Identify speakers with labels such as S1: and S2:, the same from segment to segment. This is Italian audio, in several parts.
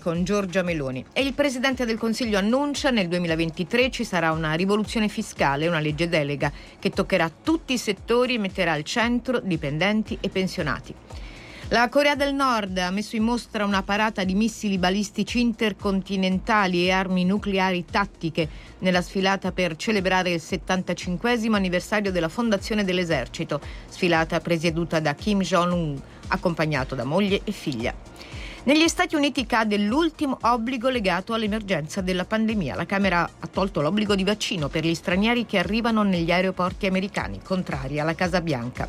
S1: con Giorgia Meloni e il Presidente del Consiglio annuncia nel 2023 ci sarà una rivoluzione fiscale, una legge delega che toccherà tutti i settori e metterà al centro dipendenti e pensionati. La Corea del Nord ha messo in mostra una parata di missili balistici intercontinentali e armi nucleari tattiche nella sfilata per celebrare il 75 anniversario della fondazione dell'esercito, sfilata presieduta da Kim Jong-un, accompagnato da moglie e figlia. Negli Stati Uniti cade l'ultimo obbligo legato all'emergenza della pandemia. La Camera ha tolto l'obbligo di vaccino per gli stranieri che arrivano negli aeroporti americani, contrari alla Casa Bianca.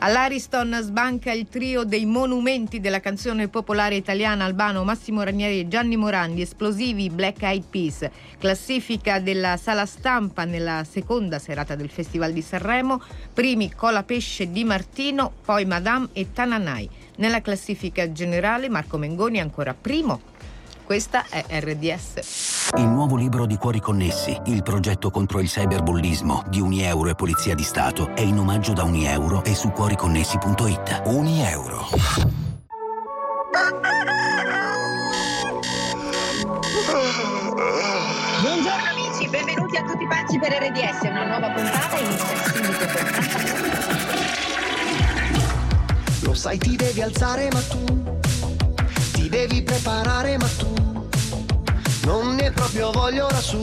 S1: All'Ariston sbanca il trio dei monumenti della canzone popolare italiana Albano, Massimo Ranieri e Gianni Morandi, esplosivi Black Eyed Peas. Classifica della sala stampa nella seconda serata del Festival di Sanremo, primi Cola Pesce di Martino, poi Madame e Tananai. Nella classifica generale Marco Mengoni ancora primo questa è RDS.
S2: Il nuovo libro di Cuori Connessi, il progetto contro il cyberbullismo di Unieuro e Polizia di Stato, è in omaggio da Unieuro e su cuoriconnessi.it. Unieuro.
S3: Buongiorno amici, benvenuti a tutti pazzi per RDS, una nuova puntata inizia subito con
S4: Lo sai ti devi alzare ma tu ti devi preparare ma tu non ne proprio voglio su.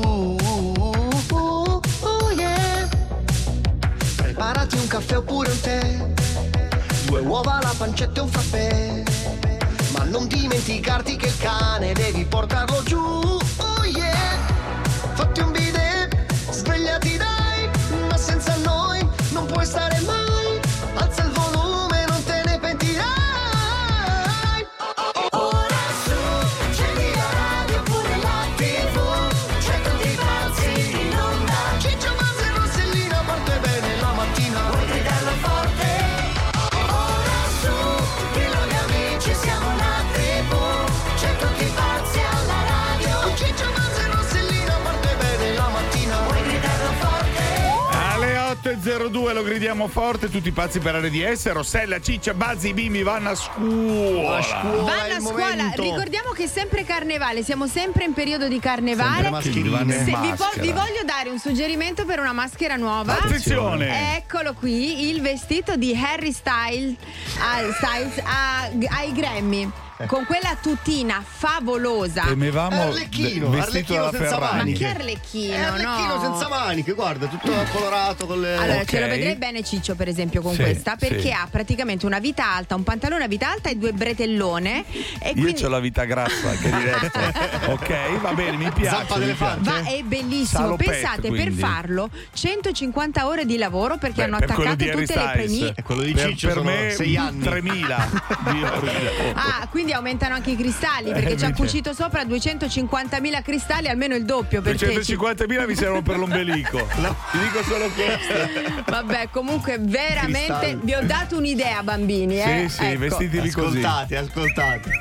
S4: Oh, oh yeah. Preparati un caffè oppure un tè, due uova, la pancetta e un frappè. Ma non dimenticarti che il cane devi portarlo giù.
S5: 8.02 lo gridiamo forte, tutti pazzi per RDS, Rossella, Ciccia, Bazzi, i bimbi vanno a scuola.
S6: Vanno a scuola, ricordiamo che è sempre carnevale, siamo sempre in periodo di carnevale. Se vi,
S5: maschera.
S6: vi voglio dare un suggerimento per una maschera nuova.
S5: Attenzione.
S6: Eccolo qui, il vestito di Harry Styles, a- Styles a- ai Grammy. Con quella tutina favolosa.
S5: Temevamo
S7: Arlecchino,
S5: v- vestito
S7: Arlecchino senza
S5: Ferrari.
S6: Ma
S7: maniche.
S6: che arlecchino,
S7: È Arlecchino
S6: no?
S7: senza maniche, guarda, tutto colorato con le.
S6: Allora,
S5: Ok.
S6: ce lo vedrei bene Ciccio, per esempio, con
S5: Sì,
S6: questa, perché
S5: sì.
S6: ha praticamente una vita alta, un pantalone a vita alta e due bretellone. E
S5: Io
S6: quindi
S5: ho la vita grassa, che diretto. ok, va bene, mi piace.
S7: Zampa
S5: mi
S7: d'elefante?
S5: piace.
S6: Va, è bellissimo.
S5: Salopette,
S6: Pensate per
S5: quindi.
S6: farlo 150 ore di lavoro perché
S5: Beh,
S6: hanno
S5: per
S6: attaccato
S5: di Harry
S6: tutte le premie.
S7: E quello di
S5: per,
S7: Ciccio
S5: per
S7: sono
S5: me
S7: sei anni.
S5: 3000 di oro di lavoro.
S6: Ah, quindi aumentano anche i cristalli perché
S5: Eh,
S6: ci ha cucito sopra 250.000 cristalli, almeno il doppio. Perché ci-
S5: 250.000 mi servono per l'ombelico. Ti dico solo questo.
S6: Vabbè, comunque veramente
S7: Cristalli.
S6: vi ho dato un'idea, bambini. Eh?
S5: Sì, sì,
S6: Ecco.
S5: vestitili così.
S7: Ascoltate, ascoltate.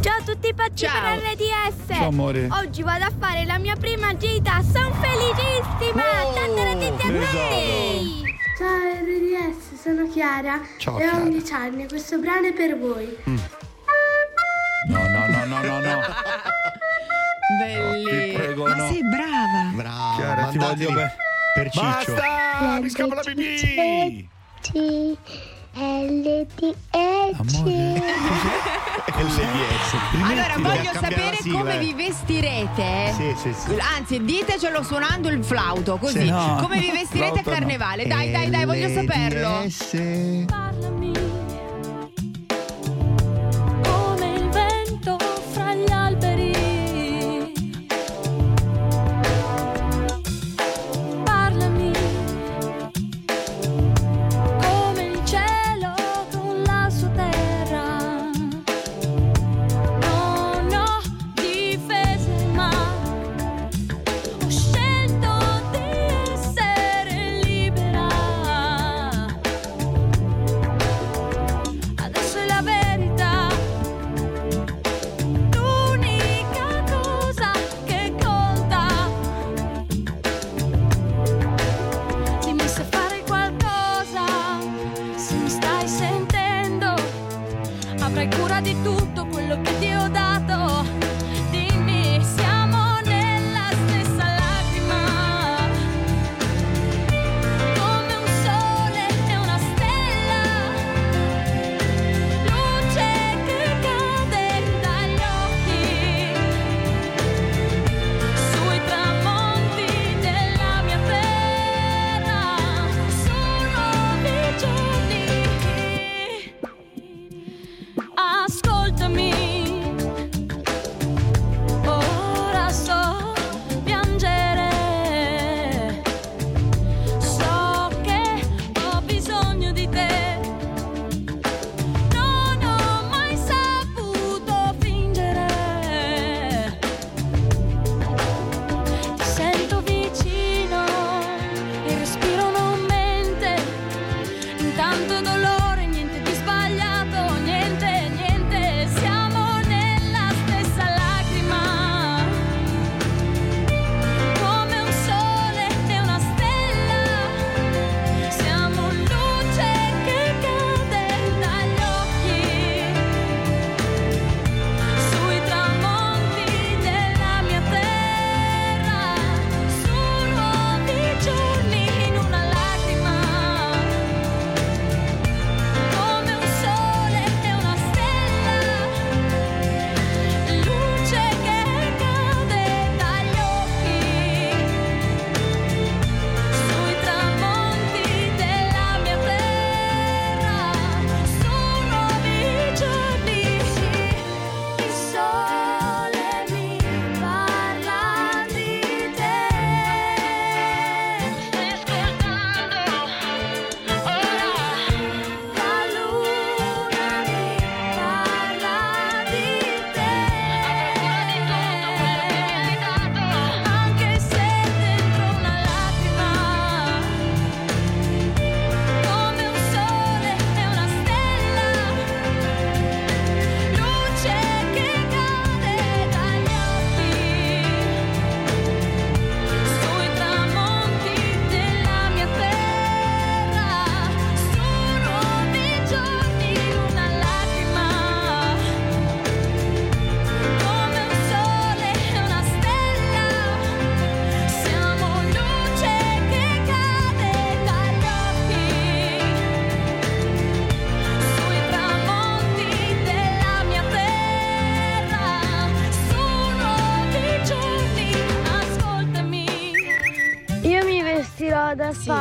S8: Ciao a tutti pazzi
S6: Ciao.
S8: per RDS
S5: Ciao, amore.
S8: Oggi vado a fare la mia prima gita Sono felicissima
S5: Oh,
S8: Tantara tutti a
S5: tesoro.
S8: tutti
S9: Ciao RDS, sono Chiara
S7: Ciao,
S9: e ho
S7: Chiara.
S9: 11 anni questo brano è per voi.
S5: No, no, no, no, no, no.
S6: Belli.
S5: ti prego,
S6: Ma
S5: no.
S6: sei brava.
S7: Bravo.
S5: Chiara, ti voglio bene.
S7: Per Ciccio.
S5: Basta, mi scappa la pipì.
S9: T L D E
S5: Amore.
S7: LDS.
S6: Allora, voglio sapere come
S7: eh.
S6: vi vestirete.
S7: Sì, sì, sì.
S6: Anzi, ditecelo suonando il flauto, così.
S7: Sì.
S5: No.
S6: Come vi vestirete a
S5: no.
S6: carnevale? Dai, dai, dai, voglio saperlo.
S7: LDS.
S8: Parlami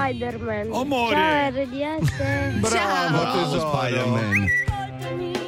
S9: Spider-Man.
S5: Amore.
S9: Ciao RDS.
S5: Bravo, tesoro.
S4: Spider-Man.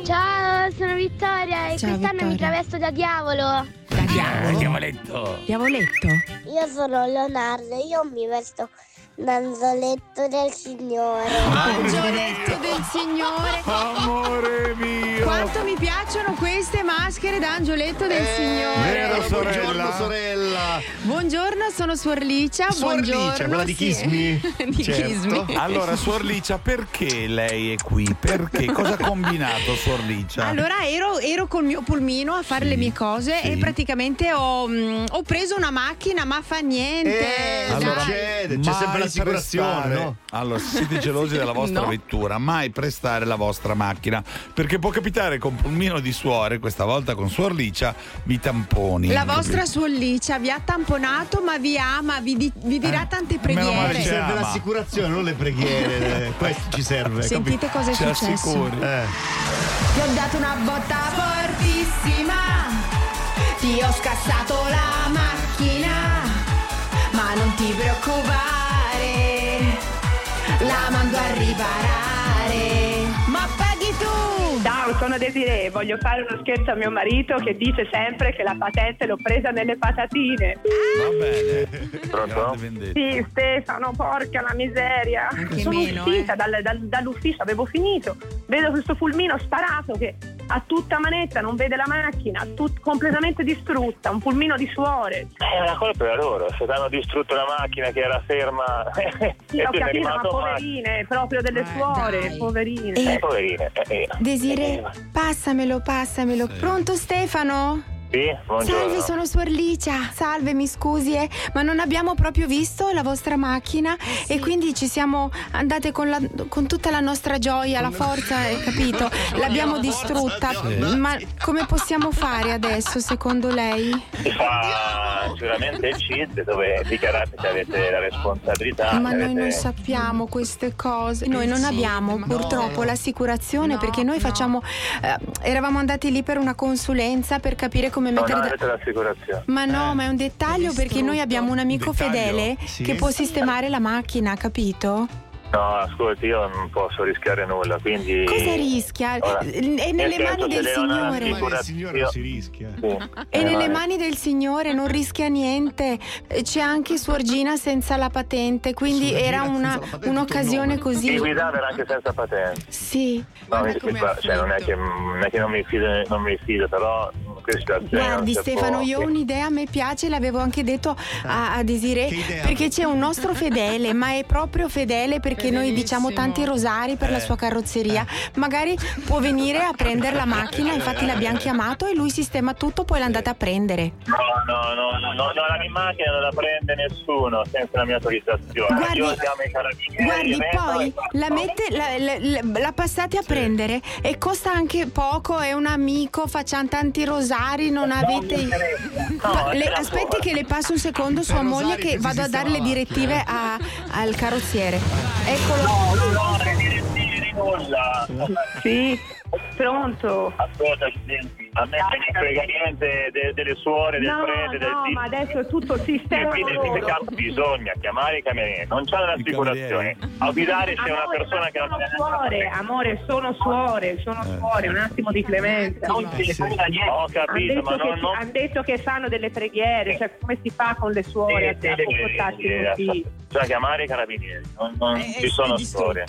S9: Ciao, sono Vittoria e
S6: Ciao,
S9: quest'anno mi
S6: Vittoria.
S9: travesto da diavolo.
S6: Da diavolo.
S5: Diavoletto.
S6: Diavoletto.
S9: Io sono Leonardo, io mi vesto d'anzoletto del Signore.
S6: Angioletto del Signore.
S5: Amore mio.
S6: Quanto mi piacciono queste maschere d'angioletto del Signore.
S5: Vero, sorella?
S4: Buongiorno sorella.
S6: Buongiorno, sono Suorlicia.
S4: Suorlicia,
S6: Buongiorno.
S4: quella di
S6: sì.
S4: Kiss Me.
S6: di
S4: Certo.
S6: Kiss Me.
S5: Allora, Suor Licia, perché lei è qui? Perché? Cosa ha combinato Suor Licia?
S6: Allora ero, ero col mio pulmino a fare le mie cose
S5: sì.
S6: e praticamente ho, mm, ho preso una macchina, ma fa niente.
S4: Eh,
S6: dai.
S4: succede, c'è sempre l'assicurazione, no?
S5: Allora, siete gelosi della vostra
S6: No.
S5: vettura, mai prestare la vostra macchina. Perché può capitare con Pulmino di Suore, questa volta con Suor Licia, vi tamponi.
S6: La vostra suollicia vi ha tamponato, ma vi ama, vi, di- vi dirà
S5: Eh,
S6: tante
S5: meno male
S6: preghiere.
S4: Ci serve
S5: ama.
S4: l'assicurazione, non le preghiere. eh, Questo ci serve.
S6: Sentite cosa è
S5: Ci
S6: successo.
S5: assicuri.
S4: capi- Eh.
S6: Ti ho dato una botta fortissima, ti ho scassato la macchina, ma non ti preoccupare, la mando a riparare.
S10: Ciao, sono Desiree, voglio fare uno scherzo a mio marito che dice sempre che la patente l'ho presa nelle patatine.
S5: Va bene. Vendetta.
S10: Sì, Stefano, porca la miseria.
S6: Anche
S10: sono
S6: meno,
S10: uscita
S6: eh.
S10: dal- dal- dall'ufficio, avevo finito. Vedo questo fulmino sparato che ha tutta manetta, non vede la macchina, tut- completamente distrutta, un fulmino di suore.
S11: Eh, la colpa è loro, se hanno distrutto la macchina che era ferma
S10: Sì,
S11: e
S10: ho capito, ma poverine, proprio delle
S6: Eh,
S10: suore,
S6: dai.
S10: poverine.
S11: Eh, poverine. Eh, eh.
S6: Desire, passamelo, passamelo. Pronto Stefano?
S11: Sì, buongiorno.
S6: Salve, sono Suorlicia. Salve, mi scusi, eh, ma non abbiamo proprio visto la vostra macchina e quindi ci siamo andate con, la- con tutta la nostra gioia, la forza, hai capito? L'abbiamo distrutta. Ma come possiamo fare adesso, secondo lei?
S11: Si fa sicuramente il CID dove dichiarate che avete la responsabilità.
S6: Ma noi
S11: avete-
S6: non sappiamo queste cose. Noi non abbiamo purtroppo l'assicurazione perché noi facciamo. eh, eravamo andati lì per una consulenza per capire come
S11: Non
S6: mettere. da-
S11: avete l'assicurazione.
S6: Ma no, ma è un dettaglio perché noi abbiamo un amico
S5: Dettaglio?
S6: fedele
S4: Sì.
S6: che può sistemare la macchina, capito?
S11: No, ascolti, io non posso rischiare nulla, quindi...
S6: Cosa rischia?
S11: Ora,
S6: È
S11: nel
S6: nelle
S11: senso,
S6: mani del Signore.
S4: Ma il
S11: Figurati,
S4: signore si rischia.
S11: Sì.
S6: È
S11: Eh,
S6: nelle mani del Signore, non rischia niente. Eh, C'è anche Suorgina senza la patente, quindi
S4: Suorgina
S6: era una- un'occasione così.
S11: guidare anche senza patente.
S6: Sì.
S11: No, cioè, non, è che, non è che non mi fido, non mi fido però questa
S6: Guardi Stefano, io ho un'idea, a me piace, l'avevo anche detto a, a Desiree,
S4: Che idea?
S6: perché c'è un nostro fedele, ma è proprio fedele perché noi diciamo tanti rosari per la sua carrozzeria. Magari può venire a prendere la macchina, infatti l'abbiamo chiamato e lui sistema tutto, poi l'andate a prendere.
S11: No, no, no, no, no, la mia macchina non la prende nessuno senza la mia autorizzazione.
S6: Guardi-
S11: Io chiamo i carabinieri.
S6: Guardi, poi la, mette, la, la- la- la passate a prendere e costa anche poco, è un amico, facciamo tanti rosari, non avete...
S11: No,
S6: le- aspetti che le passo un secondo sua moglie che vado a dare le direttive a- al carrozziere. Eccolo.
S11: No, no, no, le direttive, nulla.
S10: Sì, pronto.
S11: Ascolta, a me non mi frega niente de- delle suore, del
S10: No,
S11: prete, del
S10: no, ma adesso è tutto sistema
S11: Quindi
S10: loro.
S11: caso bisogna chiamare i camerieri, non c'è un'assicurazione. A guidare c'è una persona che non
S10: sono suore, amore, sono suore, sono suore, un attimo di clemenza.
S11: non si frega niente. Ho
S10: Hanno
S11: capito,
S10: detto,
S11: ma
S10: che,
S11: non, non
S10: han detto che fanno delle preghiere, cioè come si fa con le suore a,
S11: Sì,
S10: a
S11: sì,
S10: comportarsi
S11: sì,
S10: così?
S11: Bisogna chiamare i carabinieri, non, non ci sono storie.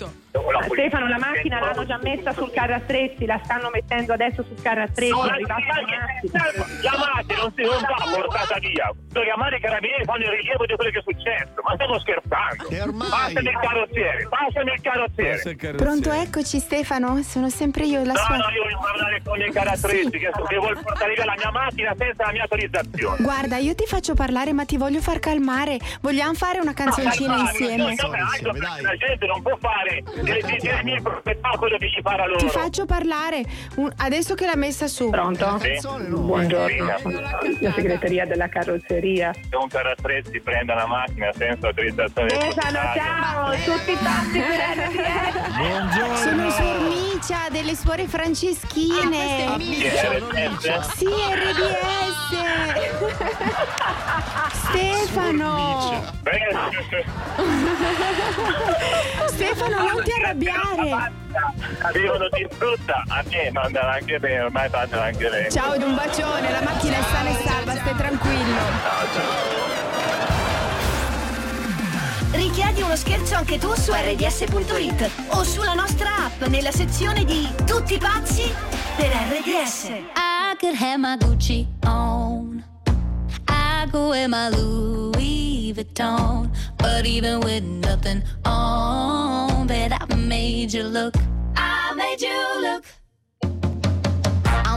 S10: Stefano, la macchina l'hanno già messa sul carro attrezzi, la stanno mettendo adesso sul carro attrezzi,
S11: Chiamate, non si non va portata via. Devo chiamare i carabinieri fanno il rilievo di quello che è successo. Ma stiamo scherzando.
S4: E ormai-
S11: Passami il carrozziere, passami il carrozziere.
S5: Passa il carrozziere.
S6: Pronto, eccoci Stefano, sono sempre io la
S11: No,
S6: sua...
S11: no, io voglio parlare con i caratteristi che che vuol portare via la mia macchina senza la mia autorizzazione.
S6: Guarda, io ti faccio parlare, ma ti voglio far calmare. Vogliamo fare una canzoncina insieme?
S11: no, perché La gente non può fare delle mie proprietà quello che pare a loro.
S6: Ti faccio parlare un- adesso che l'ha messa su.
S10: Pronto?
S11: Sì.
S10: Buongiorno, la segreteria della carrozzeria.
S11: Se un carrozzeria si prende una macchina senza autorizzazione del
S10: Stefano, ciao, tutti pazzi per RDS.
S5: Buongiorno.
S6: Sono Suor Micia delle suore franceschine.
S11: Ah, RDS?
S6: Sì, RDS. Stefano. Stefano, non ti arrabbiare.
S11: Vivono di frutta, a me mandano anche bene, ormai fanno anche bene.
S6: Ciao ed un bacione, la macchina è sana e salva, stai tranquillo.
S12: Richiedi uno scherzo anche tu su rds.it o sulla nostra app nella sezione di Tutti pazzi per RDS.
S13: I could have my Gucci on. I go wear my Louis Vuitton. But even with nothing on, bet I made you look. I made you look.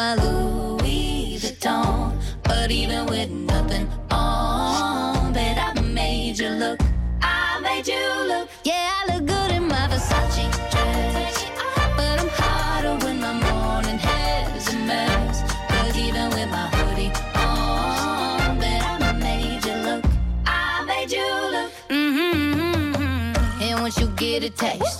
S13: my Louis Vuitton. But even with nothing on, bet I made you look. I made you look. Yeah, I look good in my Versace dress. But I'm hotter when my morning hair's a mess. Cause even with my hoodie on, bet I made you look. I made you look. Mm-hmm. And once you get a taste,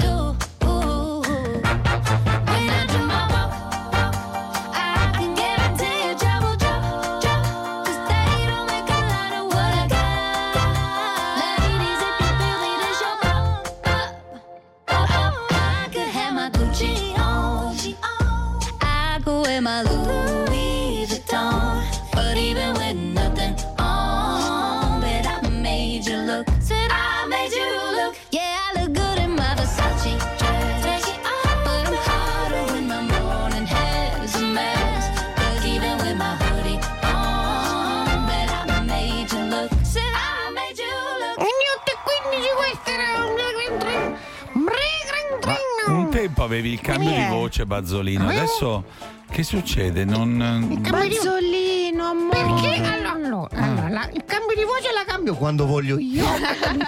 S5: avevi il cambio di voce, Bazzolino. Adesso che succede? Non.
S6: Bazzolino, amore.
S14: Perché? Allora, allora, allora, la- il cambio di voce la cambio quando voglio io.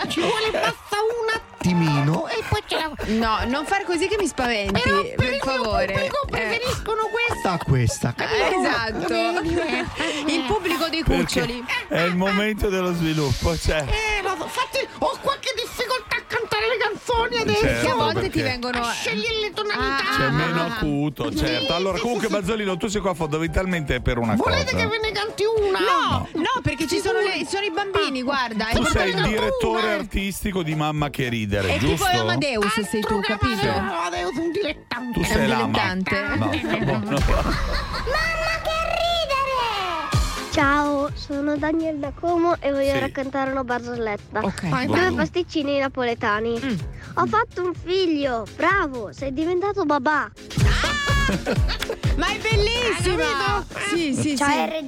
S14: Ci vuole basta un attimino e poi ce la.
S6: No, non fare così che mi spaventi,
S14: Però
S6: per,
S14: per il mio
S6: favore.
S14: pubblico
S6: Eh.
S14: preferiscono questa.
S4: A questa.
S6: Eh, esatto. Il pubblico dei cuccioli.
S5: È il momento dello sviluppo, cioè.
S14: Eh, le canzoni adesso.
S5: Certo,
S6: Che a volte ti vengono.
S14: A scegliere le tonalità.
S5: C'è meno acuto, certo. Allora, comunque. Bazzolino, tu sei qua fondamentalmente per una
S14: Volete
S5: cosa.
S14: che ve ne canti una?
S6: No, no, perché ci sono, le- sono i bambini, guarda.
S5: Tu
S6: è
S5: sei il direttore artistico di Mamma che ridere,
S6: tipo
S5: giusto?
S6: Amadeus, sei tu, capito?
S14: Amadeus, un dilettante.
S5: Tu sei l'ama.
S6: dilettante.
S5: No, buono.
S9: Ciao, sono Daniel da Como e voglio
S5: Sì.
S9: raccontare una barzelletta.
S6: Ok.
S9: Due pasticcini napoletani. Ho fatto un figlio, bravo, sei diventato babà.
S6: Ma è bellissima! Sì, sì,
S15: Ciao
S6: sì.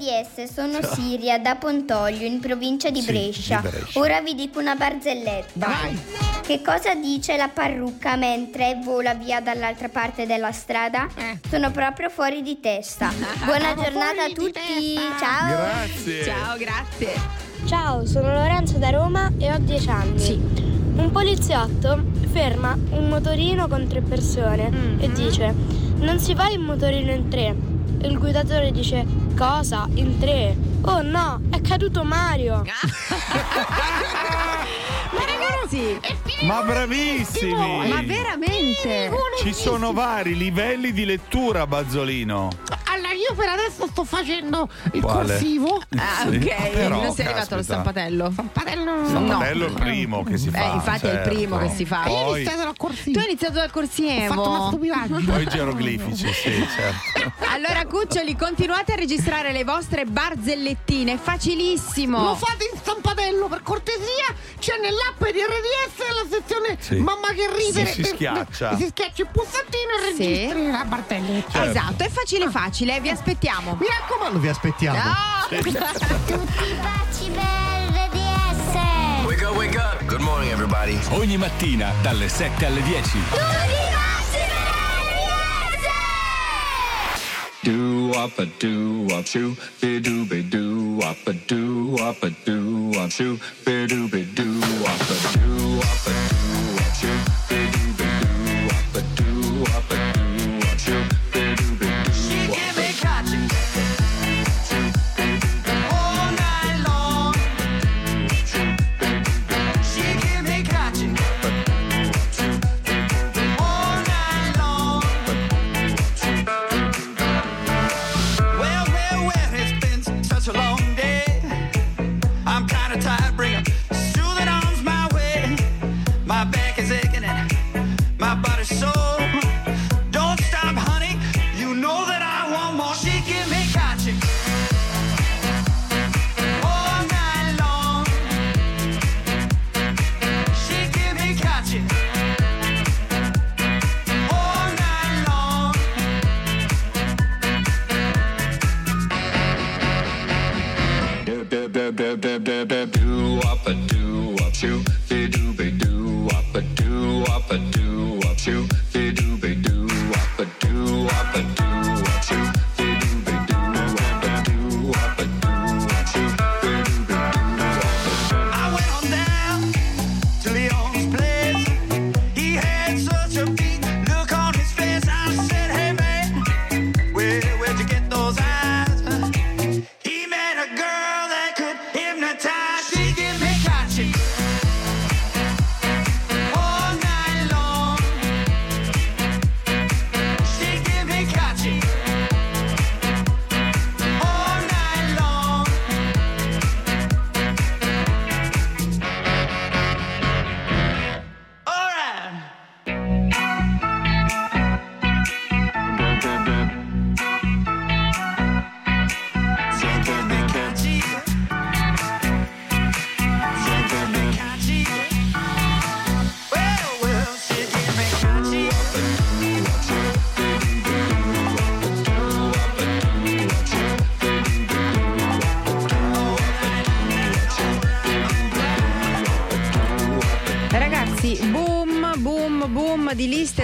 S15: RDS, sono Siria da Pontoglio in provincia di
S5: Sì,
S15: Brescia.
S5: di Brescia.
S15: Ora vi dico una barzelletta.
S14: Vai.
S15: Che cosa dice la parrucca mentre vola via dall'altra parte della strada?
S14: Eh.
S15: Sono proprio fuori di testa. Buona giornata a tutti. Ciao.
S5: Grazie.
S6: Ciao, grazie.
S9: Ciao, sono Lorenzo da Roma e ho 10 anni. Un poliziotto ferma un motorino con tre persone e dice: Non si va in motorino in tre. E il guidatore dice: Cosa? In tre? Oh no, è caduto Mario.
S6: Ma ragazzi,
S5: Ma bravissimi!
S6: ma veramente?
S5: Ci sono vari livelli di lettura, Bazzolino.
S14: Io per adesso sto facendo il
S5: Quale?
S14: corsivo.
S6: Ah,
S5: Sì,
S6: ok.
S5: però,
S6: non sei arrivato allo stampatello.
S14: Stampatello.
S5: Stampatello è il primo che si fa.
S6: Eh, infatti è il
S5: certo.
S6: primo che si fa.
S14: Io ho
S5: Poi,
S14: iniziato dal corsivo.
S6: Tu hai iniziato dal
S14: Ho fatto una stupidaggine.
S5: poi geroglifici, sì, certo.
S6: Allora, Cuccioli, continuate a registrare le vostre barzellettine. È facilissimo.
S14: Lo fate in stampatello per cortesia. C'è nell'app di RDS la sezione
S5: Sì.
S14: Mamma che ride.
S5: Si- si schiaccia.
S14: Si schiaccia il pulsantino e
S6: Sì.
S14: registri la bartelletta.
S5: Certo.
S6: Esatto, è facile facile, vi aspettiamo.
S4: Mi raccomando, vi aspettiamo.
S9: Tutti pazzi per RDS.
S16: Wake up, wake up. Good morning, everybody. Ogni mattina dalle 7 alle 10. Do up a do up shoo, be do be do up a do up a do up shoo, be do be do up a do up a do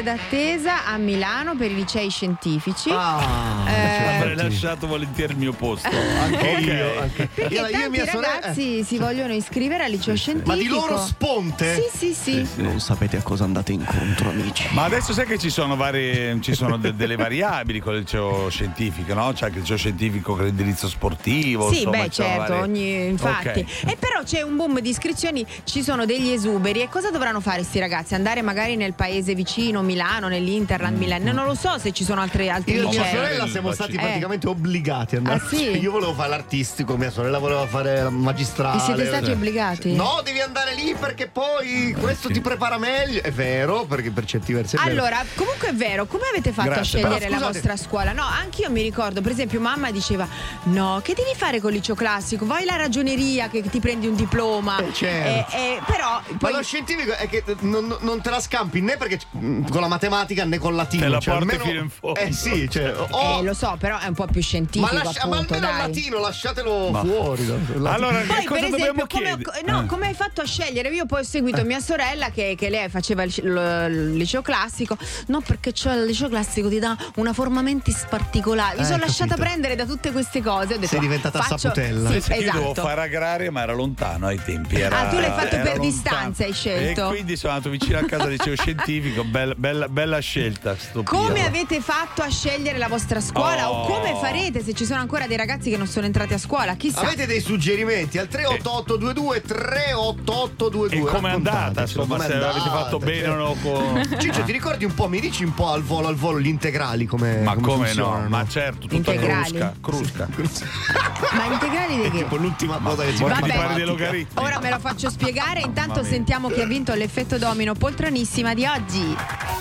S6: liste d'attesa a Milano per i licei scientifici.
S4: Ah,
S6: Eh,
S5: Avrei lasciato volentieri il mio posto.
S4: Anche
S5: Ok.
S4: io. Anche.
S6: perché
S4: Io- io e
S6: tanti
S4: sorella-
S6: ragazzi si vogliono iscrivere al liceo scientifico.
S4: Ma di loro sponte?
S6: Sì, sì, sì.
S4: Non sapete a cosa andate incontro, amici.
S5: Ma adesso sai che ci sono varie ci sono de- delle variabili con il liceo scientifico, no? C'è anche il liceo scientifico con l'indirizzo sportivo.
S6: Sì,
S5: insomma,
S6: beh, certo,
S5: varie-
S6: ogni- infatti.
S5: Ok.
S6: E però c'è un boom di iscrizioni, ci sono degli esuberi. E cosa dovranno fare sti ragazzi? Andare magari nel paese vicino, Milano, nell'Interland, Milano? Non lo so se ci sono altri, altri
S4: Io e mia sorella siamo stati
S6: Eh.
S4: praticamente obbligati a andare.
S6: Ah, sì?
S4: Io volevo fare l'artistico, mia sorella voleva fare la magistrale.
S6: Vi siete stati obbligati?
S4: No, devi andare lì perché poi questo ti prepara meglio. È vero, perché per certi versi è vero.
S6: Allora, comunque è vero, come avete fatto
S4: Grazie,
S6: a scegliere la vostra scuola? No, anch'io mi ricordo, per esempio, mamma diceva: No, che devi fare con il liceo classico? Vai alla ragioneria che ti prendi un diploma.
S4: Eh, certo.
S6: Eh, eh, però
S4: Ma
S6: poi
S4: lo scientifico è che non, non te la scampi né perché mm, con la matematica né con il latino.
S5: Te la
S4: cioè,
S5: porti
S4: almeno-
S5: fino in fondo.
S4: Eh sì, cioè, o-
S6: Eh, lo so, però è un po' più scientifico,
S4: ma, lascia- ma
S6: appunto,
S4: almeno il
S6: dai.
S4: latino lasciatelo
S5: Ma-
S4: fuori. no?
S5: Allora,
S6: Poi,
S5: che cosa
S6: per
S5: dobbiamo
S6: esempio, come,
S5: chiedere?
S6: no,
S5: Eh.
S6: come hai fatto a scegliere? Io poi ho seguito mia sorella che, che lei faceva il, il liceo classico. No, perché c'è il liceo classico ti dà una forma mentis particolare. Mi
S4: Eh,
S6: sono lasciata prendere da tutte queste cose. Ho detto,
S4: Sei
S6: "Ah,
S4: diventata
S6: faccio-
S4: saputella."
S6: Sì,
S5: che Io dovevo
S6: esatto.
S5: fare agraria, ma era lontano ai tempi. Era,
S6: Ah, tu l'hai fatto per
S5: lontano.
S6: distanza, hai scelto.
S5: E quindi sono andato vicino a casa del liceo scientifico. dico, bella, bella, bella scelta. Sto
S6: Come avete fatto a scegliere la vostra scuola
S5: Oh.
S6: o come farete se ci sono ancora dei ragazzi che non sono entrati a scuola? Chissà.
S4: Avete dei suggerimenti al 38822 38822
S5: E com'è andata?
S4: Raccontatecelo,
S5: Insomma, se avete
S4: andata,
S5: fatto bene o no con.
S4: Ciccio, ti ricordi un po', mi dici un po' al volo al volo gli integrali come
S5: Ma come
S4: funzionano?
S5: no? Ma certo, tutta
S6: Integrali.
S5: crusca. crusca.
S6: Ma integrali di che?
S4: Tipo l'ultima cosa che ci
S5: pare dei logaritmi.
S6: Ora me lo faccio spiegare, intanto sentiamo chi ha vinto l'effetto domino poltronissima di oggi.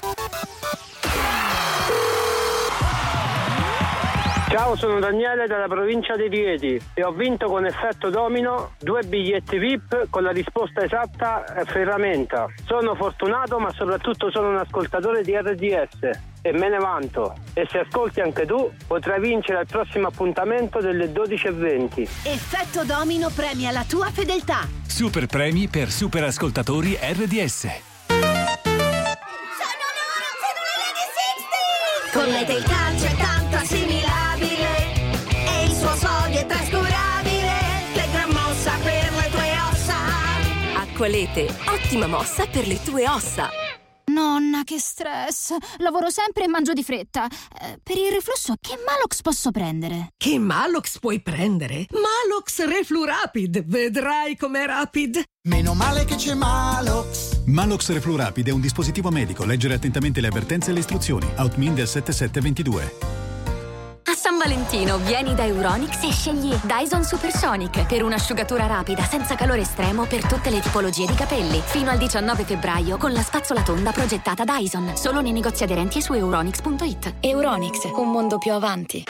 S17: Ciao, sono Daniele dalla provincia di Rieti e ho vinto con effetto domino due biglietti VIP con la risposta esatta eh, ferramenta. Sono fortunato ma soprattutto sono un ascoltatore di RDS e me ne vanto. E se ascolti anche tu potrai vincere al prossimo appuntamento delle 12.20.
S12: Effetto domino premia la tua fedeltà.
S18: Super premi per super ascoltatori RDS.
S12: Con lei del calcio è tanto assimilabile e il suo sodio è trascurabile. Che gran mossa per le tue ossa.
S19: Acqualete, ottima mossa per le tue ossa.
S20: Nonna, che stress. Lavoro sempre e mangio di fretta. Eh, per il reflusso, che Malox posso prendere?
S21: Che Malox puoi prendere? Malox Reflu Rapid, vedrai com'è rapid.
S22: Meno male che c'è Malox.
S23: Malox Reflu Rapid è un dispositivo medico. Leggere attentamente le avvertenze e le istruzioni. Outmin del 7722.
S19: A San Valentino vieni da Euronix e scegli Dyson Supersonic per un'asciugatura rapida senza calore estremo per tutte le tipologie di capelli. Fino al 19 febbraio con la spazzola tonda progettata Dyson. Solo nei negozi aderenti e su euronix.it. Euronix, un mondo più avanti.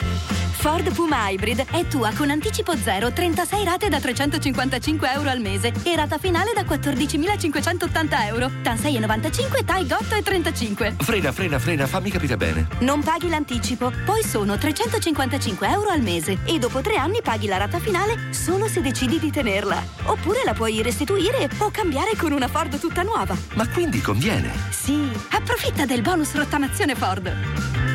S19: Ford Puma Hybrid è tua con anticipo zero, 36 rate da 355 euro al mese e rata finale da 14.580 euro. TAN 6,95, TAI 8 e 35.
S24: Frena, frena, frena, fammi capire bene.
S19: Non paghi l'anticipo, poi sono 355 euro al mese e dopo tre anni paghi la rata finale solo se decidi di tenerla. Oppure la puoi restituire o cambiare con una Ford tutta nuova.
S24: Ma quindi conviene.
S19: Sì, approfitta del bonus rottamazione Ford.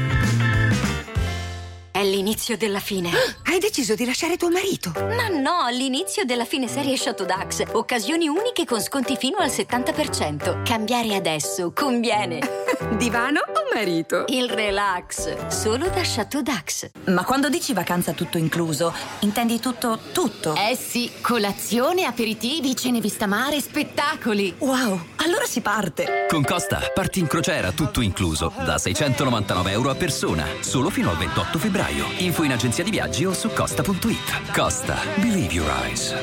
S19: È l'inizio della fine.
S21: Hai deciso di lasciare tuo marito?
S19: Ma no, l'inizio della fine serie Chateau Dax. Occasioni uniche con sconti fino al 70%. Cambiare adesso conviene.
S21: Divano o marito?
S19: Il relax, solo da Chateau Dax.
S25: Ma quando dici vacanza tutto incluso, intendi tutto, tutto?
S19: Eh sì, colazione, aperitivi, cene vista mare, spettacoli.
S25: Wow, allora si parte.
S18: Con Costa, parti in crociera tutto incluso, da 699 euro a persona, solo fino al 28 febbraio. Info in agenzia di viaggi o su costa.it. Costa, believe your eyes.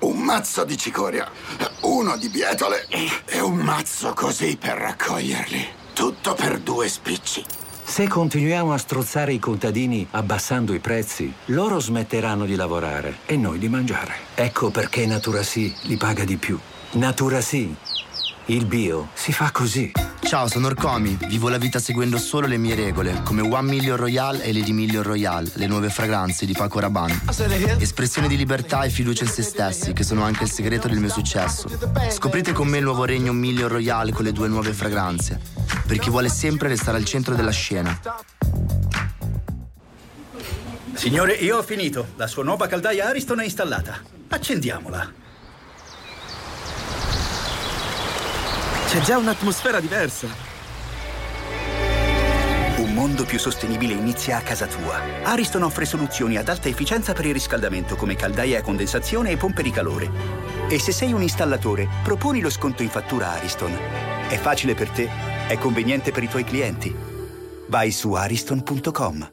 S26: Un mazzo di cicoria, uno di bietole e un mazzo così per raccoglierli. Tutto per due spicci.
S27: Se continuiamo a strozzare i contadini abbassando i prezzi, loro smetteranno di lavorare e noi di mangiare. Ecco perché Natura Sì li paga di più. Natura Sì. Il bio si fa così.
S28: Ciao, sono Orcomi. Vivo la vita seguendo solo le mie regole, come One Million Royale e Lady Million Royale, le nuove fragranze di Paco Rabanne. Espressione di libertà e fiducia in se stessi, che sono anche il segreto del mio successo. Scoprite con me il nuovo regno Million Royale con le due nuove fragranze, per chi vuole sempre restare al centro della scena.
S29: Signore, io ho finito. La sua nuova caldaia Ariston è installata. Accendiamola. C'è già un'atmosfera diversa. Un mondo più sostenibile inizia a casa tua. Ariston offre soluzioni ad alta efficienza per il riscaldamento come caldaie a condensazione e pompe di calore. E se sei un installatore, proponi lo sconto in fattura Ariston. È facile per te, è conveniente per i tuoi clienti. Vai su ariston.com.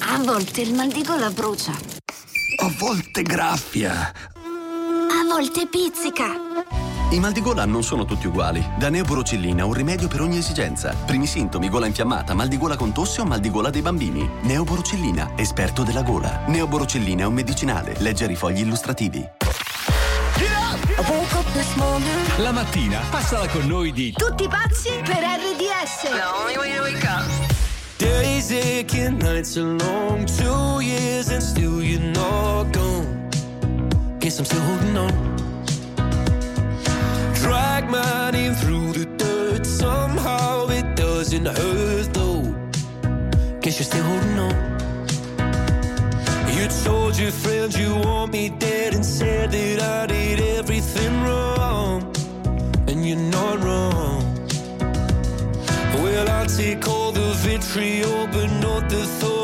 S19: A volte il mal di gola brucia.
S26: A volte graffia.
S19: A volte pizzica.
S30: I mal di gola non sono tutti uguali. Da Neoborocillina un rimedio per ogni esigenza. Primi sintomi, gola infiammata, mal di gola con tosse o mal di gola dei bambini. Neoborocillina, esperto della gola. Neoborocillina è un medicinale. Leggere i fogli illustrativi.
S18: La mattina passala con noi di
S12: Tutti pazzi per RDS.
S16: Days aching, nights are long, two years and still you're not gone. Guess I'm still holding on. My name through the dirt, somehow it doesn't hurt though. Guess you're still holding on. You told your friends you want me dead and said that I did everything wrong. And you're not wrong. Well, I'll take all the vitriol, but not the thought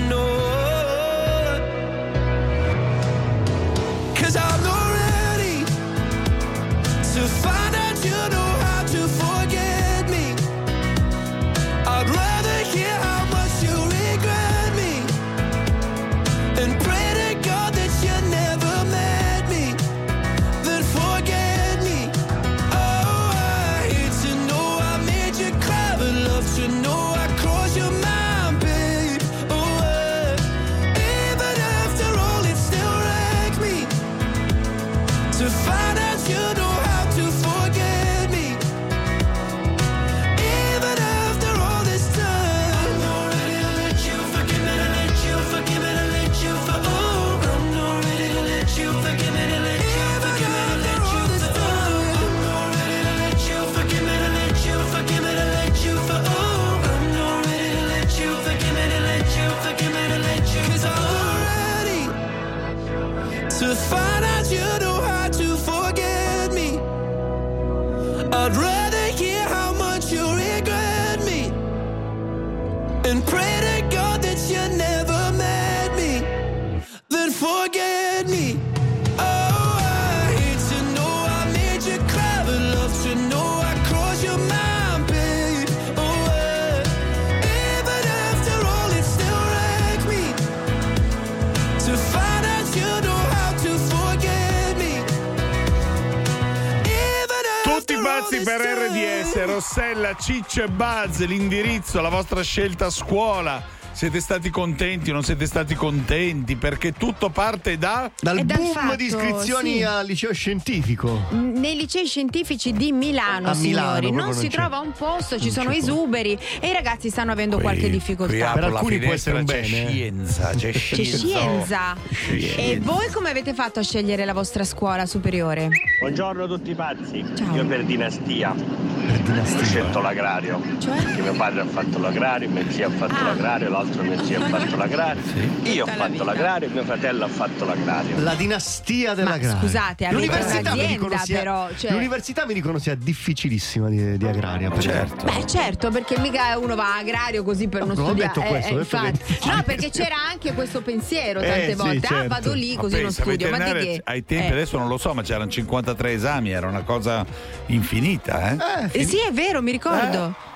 S5: RDS, Rossella, Ciccio e Buzz, l'indirizzo, la vostra scelta a scuola. Siete stati contenti o non siete stati contenti? Perché tutto parte da.
S4: Dal
S6: E dal
S4: boom
S6: fatto,
S4: di iscrizioni
S6: sì.
S4: al liceo scientifico.
S6: Nei licei scientifici di Milano,
S4: A Milano,
S6: signori, non si
S4: non c'è.
S6: trova un posto, ci sono esuberi e i ragazzi stanno avendo qualche difficoltà.
S5: Qui
S4: Per alcuni può essere un
S5: c'è
S4: bene,
S5: scienza, c'è
S6: C'è
S5: scienza.
S6: scienza.
S5: Scienza.
S6: E voi come avete fatto a scegliere la vostra scuola superiore?
S31: Buongiorno a tutti pazzi. Io per dinastia. Ho scelto l'agrario.
S6: Cioè?
S31: Perché mio padre ha fatto l'agrario, mio zio ha fatto
S6: Ah.
S31: l'agrario, l'altro mio zio ha fatto l'agrario. Io ho fatto l'agrario e mio fratello ha fatto l'agrario.
S4: La dinastia dell'agrario.
S6: scusate, avete
S4: L'università mi sia-
S6: però, cioè-
S4: L'università mi dicono sia difficilissima di, di agraria. per
S5: Certo.
S6: Beh, certo, perché mica uno va a agrario così per non
S4: non ho
S6: studiare.
S4: detto questo, ho detto che-
S6: infatti. No, perché c'era anche questo pensiero
S5: Eh,
S6: tante
S5: sì,
S6: volte. Ah,
S5: certo.
S6: vado lì
S5: Ma
S6: così non
S5: pensa,
S6: studio. Ma di che?
S5: Ai tempi
S6: Eh.
S5: adesso non lo so, ma c'erano 53 esami, era una cosa infinita, eh?
S6: Eh, sì, è vero, mi ricordo.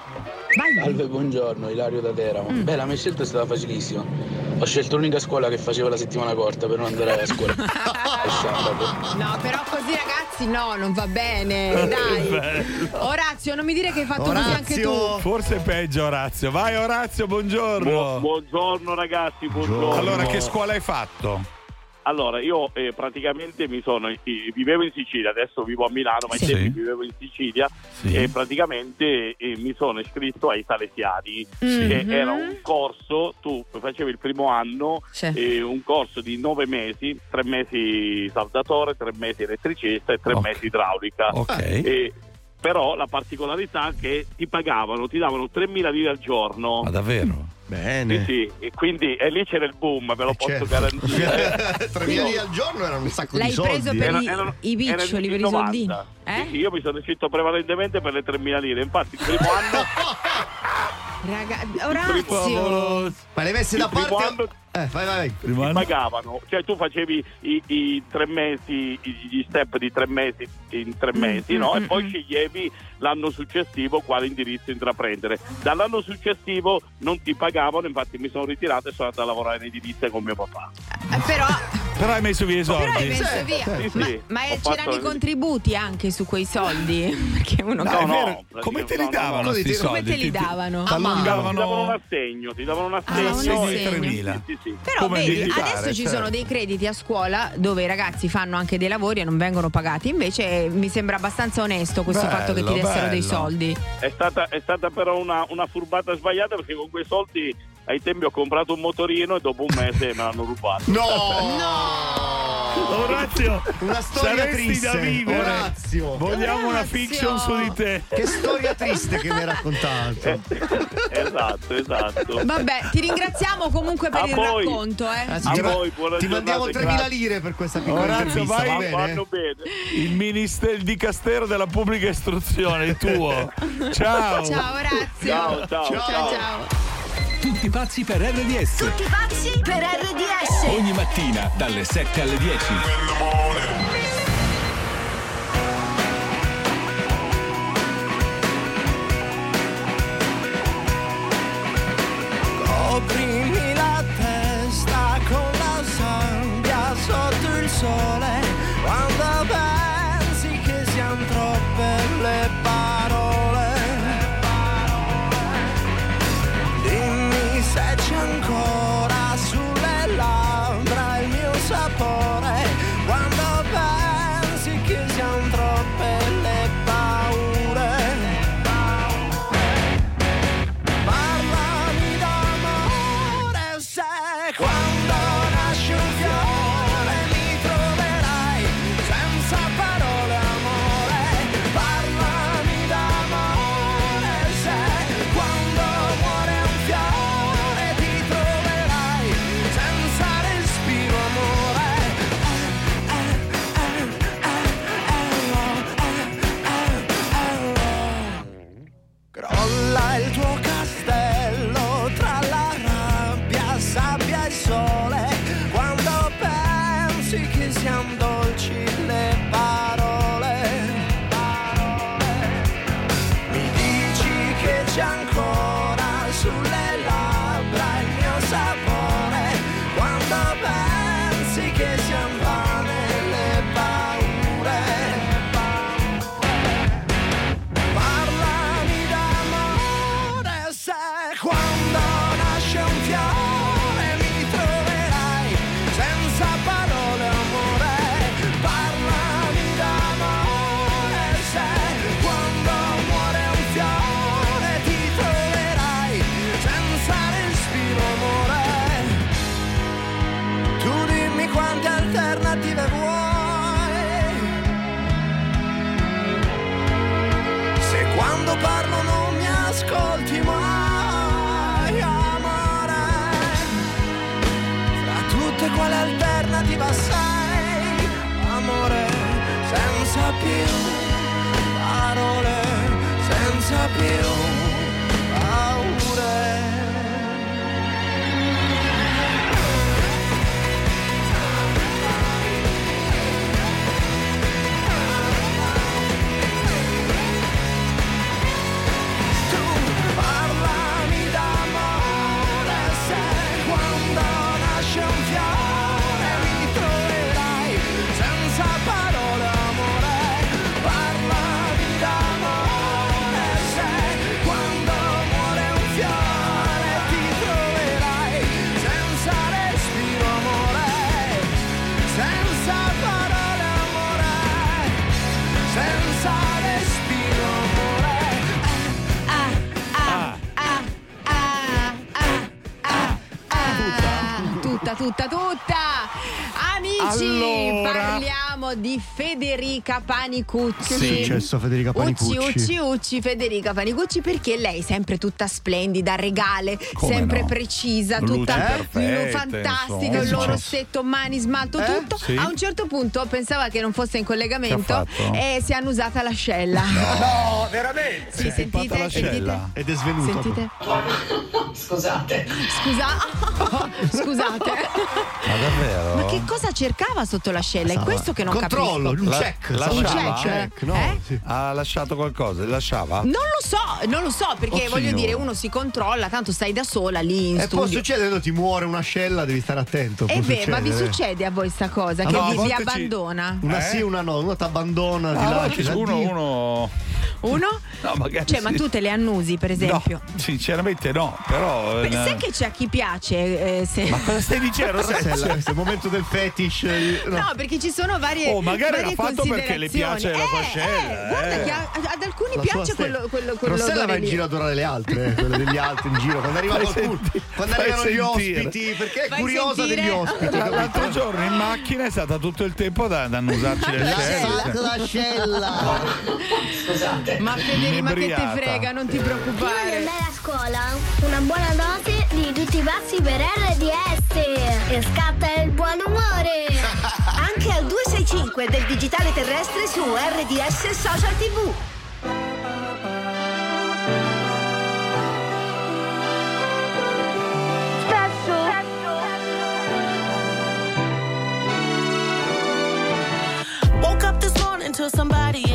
S32: Salve, buongiorno, Ilario da Teramo.
S6: Mm.
S32: Beh, la mia scelta è stata facilissima. Ho scelto l'unica scuola che faceva la settimana corta per non andare a scuola.
S6: No, però così ragazzi, no, non va bene.
S5: Eh,
S6: Dai. Orazio, non mi dire che hai fatto così anche tu.
S5: Forse è peggio Orazio. Vai Orazio, buongiorno.
S33: buongiorno ragazzi, buongiorno.
S5: Allora, che scuola hai fatto?
S33: Allora, io eh, praticamente mi sono, eh, vivevo in Sicilia, adesso vivo a Milano, ma
S5: Sì.
S33: tempi vivevo in Sicilia
S5: Sì.
S33: e praticamente eh, mi sono iscritto ai Salesiani,
S5: Sì.
S33: che era un corso, tu facevi il primo anno,
S6: Sì.
S33: eh, un corso di nove mesi, tre mesi saldatore, tre mesi elettricista e tre
S5: Ok.
S33: mesi idraulica.
S5: Ok.
S33: E- però la particolarità è che ti pagavano, ti davano 3.000 lire al giorno.
S5: Ma davvero?
S4: Bene.
S33: Sì, sì, e quindi e lì c'era il boom, ve lo
S5: Eh,
S33: posso
S4: certo.
S33: garantire.
S4: 3.000 lire al giorno erano un sacco
S6: L'hai
S4: di soldi.
S6: preso per
S33: Era-
S6: i,
S33: erano-
S6: i biccioli, per i soldini?
S33: 90.
S6: Eh?
S33: Sì, sì, io mi sono iscritto prevalentemente per le 3.000 lire. Infatti, il primo anno
S6: Raga. Orazio.
S4: Ma le avessi da parte.
S33: anno
S4: Eh, vai, vai.
S5: Primo
S33: pagavano, cioè tu facevi i, i tre mesi, gli step di tre mesi in tre mesi, no? E poi sceglievi l'anno successivo quale indirizzo intraprendere. Dall'anno successivo non ti pagavano, infatti mi sono ritirato e sono andato a lavorare in edilizia con mio papà.
S6: Eh, Però,
S5: Però hai messo via i
S6: però
S5: soldi.
S6: hai messo via.
S33: Sì,
S6: Ma,
S33: sì.
S6: ma
S33: Ho
S6: c'erano
S33: fatto-
S6: i contributi anche su quei soldi? Perché uno
S5: No,
S33: No,
S5: Come te li
S33: no, no,
S5: davano
S6: Come
S5: soldi?
S6: te li davano?
S5: Ti
S6: mano.
S33: Ti davano un assegno, ti davano un
S6: Ah, un
S33: assegno.
S6: assegno.
S33: e-
S5: 3.000.
S33: Sì, sì, sì.
S6: Però
S5: Come
S6: vedi,
S5: militare,
S6: adesso ci
S5: certo.
S6: sono dei crediti a scuola dove i ragazzi fanno anche dei lavori e non vengono pagati. Invece mi sembra abbastanza onesto questo
S5: Bello,
S6: fatto che ti dessero dei
S5: bello.
S6: soldi.
S33: È stata, è stata però una, una furbata sbagliata perché con quei soldi ai tempi ho comprato un motorino e dopo un mese me l'hanno rubato.
S5: Orazio,
S4: Una storia
S5: saresti
S4: triste.
S5: da vivere.
S4: Orazio.
S5: Vogliamo una
S6: Orazio.
S5: fiction su di te.
S4: Che storia triste che mi hai raccontato.
S33: esatto, esatto.
S6: Vabbè, ti ringraziamo comunque per
S33: A
S6: il
S33: voi.
S6: racconto. Eh.
S33: A
S4: ti,
S33: voi, buona
S4: ti mandiamo
S33: giornata,
S4: 3.000
S33: grazie.
S4: lire per questa piccola
S5: Orazio,
S4: intervista.
S5: vai.
S4: Va
S33: Ma
S4: bene?
S33: vanno bene.
S5: Il ministero, il dicastero della pubblica istruzione, il tuo. Ciao.
S6: Ciao Orazio.
S33: Ciao, ciao,
S6: ciao.
S33: ciao.
S6: ciao.
S34: Tutti pazzi per RDS.
S12: Tutti pazzi per RDS.
S34: Ogni mattina dalle 7 alle 10.
S16: Coprimi la testa con la sabbia sotto il sole quando pensi che siano troppe le.
S6: Di Federica Panicucci.
S4: Che è successo a Federica Panicucci?
S6: Ucci, ucci, ucci, Federica Panicucci perché lei è sempre tutta splendida, regale,
S5: Come
S6: sempre
S5: no?
S6: precisa,
S5: Luce
S6: tutta
S5: perfetta,
S6: fantastica, il loro
S5: Eh?
S6: rossetto, mani, smalto,
S5: Eh?
S6: tutto.
S5: Sì.
S6: A un certo punto pensava che non fosse in collegamento e si hanno usata l'ascella.
S4: No, veramente?
S6: Sì, sentite, sentite.
S4: Ed è svenuto.
S6: Sentite?
S4: Scusate.
S6: Scusa, scusate.
S5: Ma davvero?
S6: Ma che cosa cercava sotto l'ascella? È questo che non
S4: Controllo,
S6: capisco.
S4: un check.
S5: La-
S4: un check, no?
S6: Eh?
S4: Sì.
S5: Ha lasciato qualcosa? Lasciava?
S6: Non lo so, non lo so, perché
S5: Oh,
S6: voglio dire, uno si controlla, tanto stai da sola lì in
S4: E poi
S6: studio.
S4: succede quando ti muore un'ascella, devi stare attento.
S6: Eh
S4: può
S6: beh, ma vi succede a voi sta cosa? Che
S4: no,
S6: vi, vi
S4: volte ci-
S6: abbandona?
S4: Una
S5: Eh?
S4: sì, una no, uno ti abbandona, ti
S5: Ah,
S4: lascia.
S5: uno, uno.
S6: Uno?
S5: No, magari.
S6: Cioè, ma
S5: sì.
S6: tu te le annusi, per esempio?
S5: No, sinceramente no, però.
S6: Beh,
S5: eh,
S6: Sai che c'è a chi piace? eh, se-
S5: Ma cosa stai dicendo?
S4: Rossella,
S5: Rossella?
S4: questo è il momento del fetish. eh, no.
S6: No, perché ci sono varie.
S5: Oh, magari
S6: varie
S5: l'ha fatto perché le piace la
S6: considerazioni.
S5: fascella,
S6: Eh, guarda
S5: eh.
S6: che a- ad alcuni
S4: La
S6: piace quello, quello, quello
S4: Rossella va in
S6: lì.
S4: giro ad adorare le altre, eh, quelle degli altri in giro. Quando arriva
S5: Fai
S4: qualcuno,
S5: senti-
S4: quando arrivano gli
S5: sentire.
S4: ospiti, perché è
S6: Fai
S4: curiosa
S6: sentire.
S4: degli ospiti.
S5: La-
S4: capito?
S5: L'altro giorno in macchina è stata tutto il tempo da, da annusarci le scelle.
S4: L'ascella.
S6: Ma Federica, ma che
S5: Inebriata.
S6: frega, non ti
S35: Prima di
S6: preoccupare.
S35: andare a scuola, una buona dose di tutti i pazzi per RDS e scatta il buon umore.
S12: Anche al 265 del digitale terrestre su RDS Social TV.
S36: Woke up this morning to somebody in a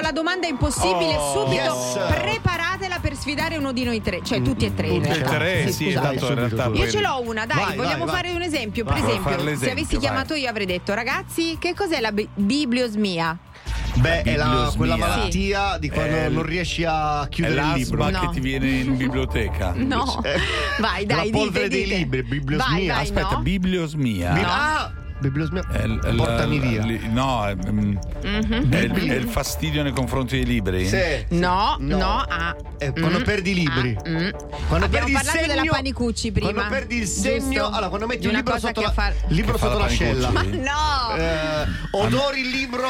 S6: subito alla domanda impossibile.
S5: Oh,
S6: subito
S5: yes.
S6: preparatela per sfidare uno di noi tre, cioè tutti e tre. in
S5: Tutti e
S6: realtà.
S5: tre, sì, tanto in realtà
S6: Io ce l'ho una, dai,
S5: Vai,
S6: vogliamo
S5: vai,
S6: fare
S5: vai.
S6: un esempio. Per esempio, se avessi
S5: vai.
S6: chiamato io avrei detto, ragazzi, che cos'è la bi- bibliosmia?
S4: Beh, è la- quella
S5: Sì.
S4: malattia di quando
S5: È l-
S4: non riesci a chiudere il libro.
S5: l'asma che ti viene in biblioteca.
S6: No.
S4: Eh,
S6: Vai, dai,
S4: la polvere
S6: dite,
S4: dei
S6: dite.
S4: libri, bibliosmia.
S6: Vai, vai,
S5: Aspetta,
S6: no?
S5: bibliosmia.
S4: Bi-
S6: No.
S4: Ah, Bibliosmia.
S5: È
S4: Portami
S5: il-
S4: via.
S5: li- no, è, mm,
S6: Mhm.
S5: è il, è il fastidio nei confronti dei libri.
S4: Sì.
S6: No,
S4: No.
S6: no, ah.
S4: Eh, quando
S6: Mm.
S4: perdi i libri.
S6: Ah, mm.
S4: Quando
S6: Abbiamo
S4: perdi il
S6: parlato della
S4: segno-
S6: Panicucci prima.
S4: Quando perdi il segno,
S6: giusto?
S4: allora quando metti un
S6: una
S4: libro
S6: cosa
S4: sotto la,
S6: fa-
S4: libro sotto
S5: la
S4: l'ascella.
S5: Panicucci?
S6: No!
S4: Eh, odori il libro.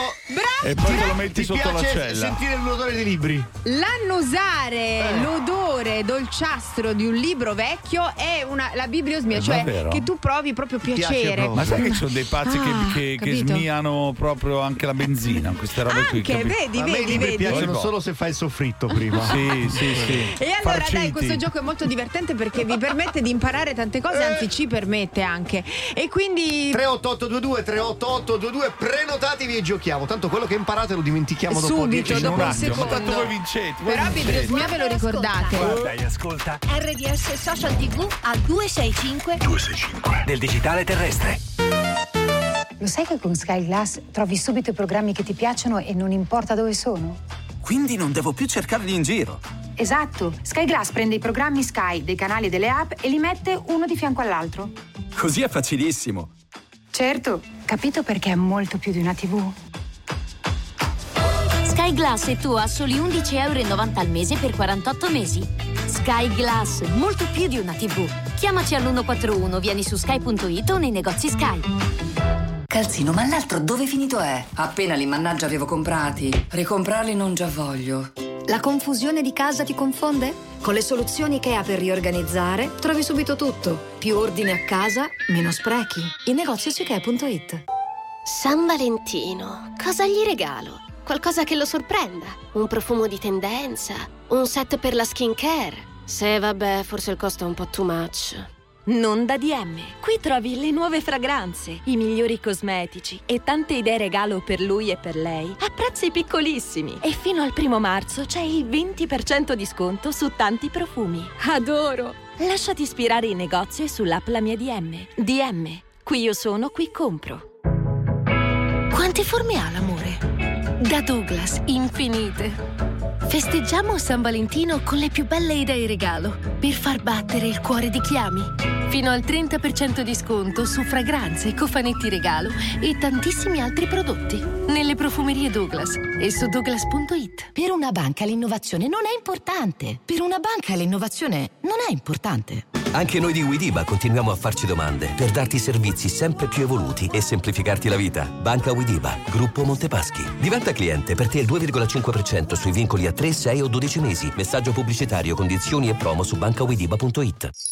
S5: E poi te lo metti
S4: Ti
S5: sotto l'ascella.
S4: sentire l'odore dei libri?
S6: L'annusare
S4: Eh.
S6: l'odore dolciastro di un libro vecchio è una, la bibliosmia,
S5: È
S6: cioè
S5: davvero?
S6: che tu provi proprio
S4: Piace
S6: piacere.
S4: proprio.
S5: Ma sai che sono dei pazzi che-
S6: Ah,
S5: che, che,
S6: capito.
S5: smiano proprio anche la benzina, queste robe qui.
S6: Anche,
S5: capi-
S6: vedi,
S4: a me i
S6: vedi,
S4: libri
S6: vedi.
S4: piacciono
S5: Poi-
S4: solo se fai il soffritto prima.
S5: Sì, sì, sì.
S6: E allora dai,
S5: Farciti.
S6: questo gioco è molto divertente perché vi permette di imparare tante cose, anzi ci permette anche. E quindi
S4: 38822 38822 prenotatevi e giochiamo. Tanto quello che imparate lo dimentichiamo dopo
S6: subito,
S4: 10
S6: dopo un
S5: ma tanto
S6: secondo.
S5: voi vincete, voi
S6: Però
S5: vincete.
S6: bibliosmia ve lo ricordate.
S34: Dai, ascolta.
S12: RDS Social TV a 265
S34: 265 del digitale terrestre.
S37: Lo sai che con Sky Glass trovi subito i programmi che ti piacciono e non importa dove sono?
S34: Quindi non devo più cercarli in giro.
S37: Esatto, Sky Glass prende i programmi Sky dei canali e delle app e li mette uno di fianco all'altro.
S34: Così è facilissimo.
S37: Certo, capito perché è molto più di una TV.
S19: Sky Glass e tu a soli 11,90 euro al mese per 48 mesi. Sky Glass, molto più di una TV. Chiamaci all'141, vieni su sky.it o nei negozi Sky.
S38: Calzino, ma l'altro dove finito è? Appena li mannaggia avevo comprati. Ricomprarli non già voglio.
S39: La confusione di casa ti confonde? Con le soluzioni IKEA per riorganizzare trovi subito tutto. Più ordine a casa, meno sprechi. I negozi su ikea.it.
S40: San Valentino, cosa gli regalo? Qualcosa che lo sorprenda? Un profumo di tendenza? Un set per la skincare? Se vabbè, forse il costo è un po' too much.
S41: Non da DM. Qui trovi le nuove fragranze, i migliori cosmetici e tante idee regalo per lui e per lei a prezzi piccolissimi. E fino al primo marzo c'è il 20% di sconto su tanti profumi. Adoro! Lasciati ispirare in negozio e sull'app La mia DM. DM. Qui io sono, qui compro.
S40: Quante forme ha l'amore? Da Douglas, infinite. Festeggiamo San Valentino con le più belle idee regalo per far battere il cuore di chi ami. Fino al 30% di sconto su fragranze, cofanetti regalo e tantissimi altri prodotti. Nelle profumerie Douglas e su douglas.it.
S42: Per una banca l'innovazione non è importante. Per una banca l'innovazione non è importante.
S43: Anche noi di Widiba continuiamo a farci domande per darti servizi sempre più evoluti e semplificarti la vita. Banca Widiba, gruppo Montepaschi. Diventa cliente per te il 2,5% sui vincoli a 3, 6 o 12 mesi. Messaggio pubblicitario, condizioni e promo su bancawidiba.it.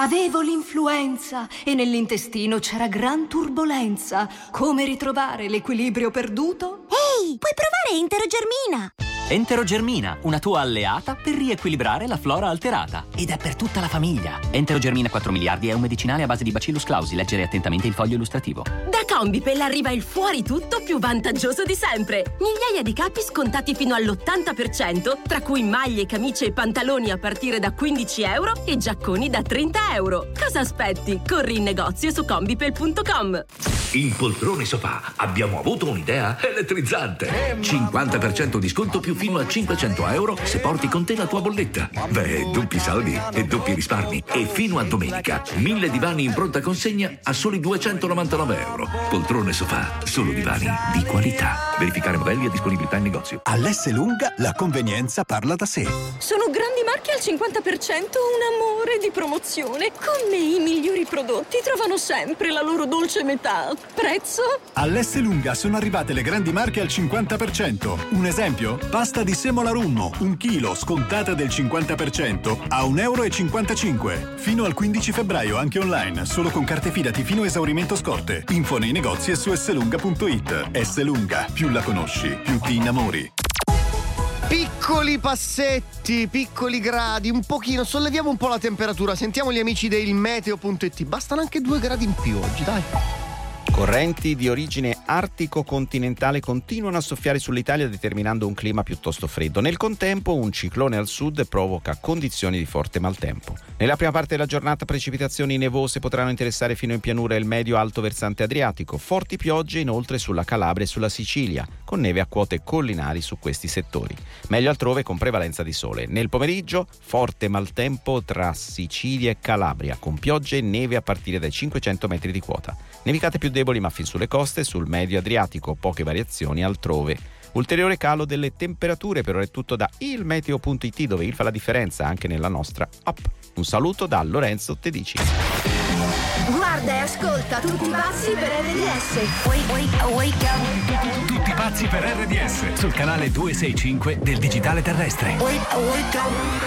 S39: Avevo l'influenza e nell'intestino c'era gran turbolenza. Come ritrovare l'equilibrio perduto?
S44: Ehi, puoi provare Enterogermina!
S45: Enterogermina, una tua alleata per riequilibrare la flora alterata. Ed è per tutta la famiglia. Enterogermina 4 miliardi è un medicinale a base di Bacillus clausi. Leggere attentamente il foglio illustrativo.
S40: Da Combipel arriva il fuori tutto più vantaggioso di sempre. Migliaia di capi scontati fino all'80%, tra cui maglie, camicie e pantaloni a partire da 15 euro e giacconi da 30 euro. Cosa aspetti? Corri in negozio su combipel.com.
S46: In poltrone sofà abbiamo avuto un'idea elettrizzante. 50% di sconto più fino a 500 euro se porti con te la tua bolletta. Beh, doppi saldi e doppi risparmi. E fino a domenica, mille divani in pronta consegna a soli 299 euro. Poltrone sofà, solo divani di qualità. Verificare modelli e disponibilità in negozio.
S34: All'S lunga la convenienza parla da sé.
S40: Sono grandi marche al 50%, un amore di promozione. Con me i migliori prodotti trovano sempre la loro dolce metà. Prezzo?
S34: All'S lunga sono arrivate le grandi marche al 50%. Un esempio? Pasta di semola rummo, un chilo, scontata del 50% a 1,55 euro. Fino al 15 febbraio anche online, solo con carte fidati fino a esaurimento scorte. Info nei negozi e su slunga.it. S lunga, più la conosci, più ti innamori.
S4: Piccoli passetti, piccoli gradi, un pochino, solleviamo un po' la temperatura. Sentiamo gli amici del meteo.it. Bastano anche due gradi in più oggi, dai.
S47: Correnti di origine artico-continentale continuano a soffiare sull'Italia determinando un clima piuttosto freddo. Nel contempo un ciclone al sud provoca condizioni di forte maltempo. Nella prima parte della giornata precipitazioni nevose potranno interessare fino in pianura il medio-alto versante adriatico, forti piogge inoltre sulla Calabria e sulla Sicilia, con neve a quote collinari su questi settori. Meglio altrove con prevalenza di sole. Nel pomeriggio forte maltempo tra Sicilia e Calabria, con piogge e neve a partire dai 500 metri di quota. Nevicate più deboli ma fin sulle coste, sul medio Adriatico, poche variazioni altrove. Ulteriore calo delle temperature, però è tutto da ilmeteo.it dove il fa la differenza anche nella nostra app. Un saluto da Lorenzo Tedici.
S12: Guarda e ascolta tutti i passi per RDS. Wake, wake, wake up.
S34: Tutti pazzi per RDS sul canale 265 del digitale terrestre.
S12: Wake, wake up.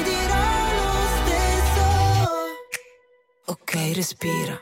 S13: respira.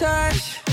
S5: touch.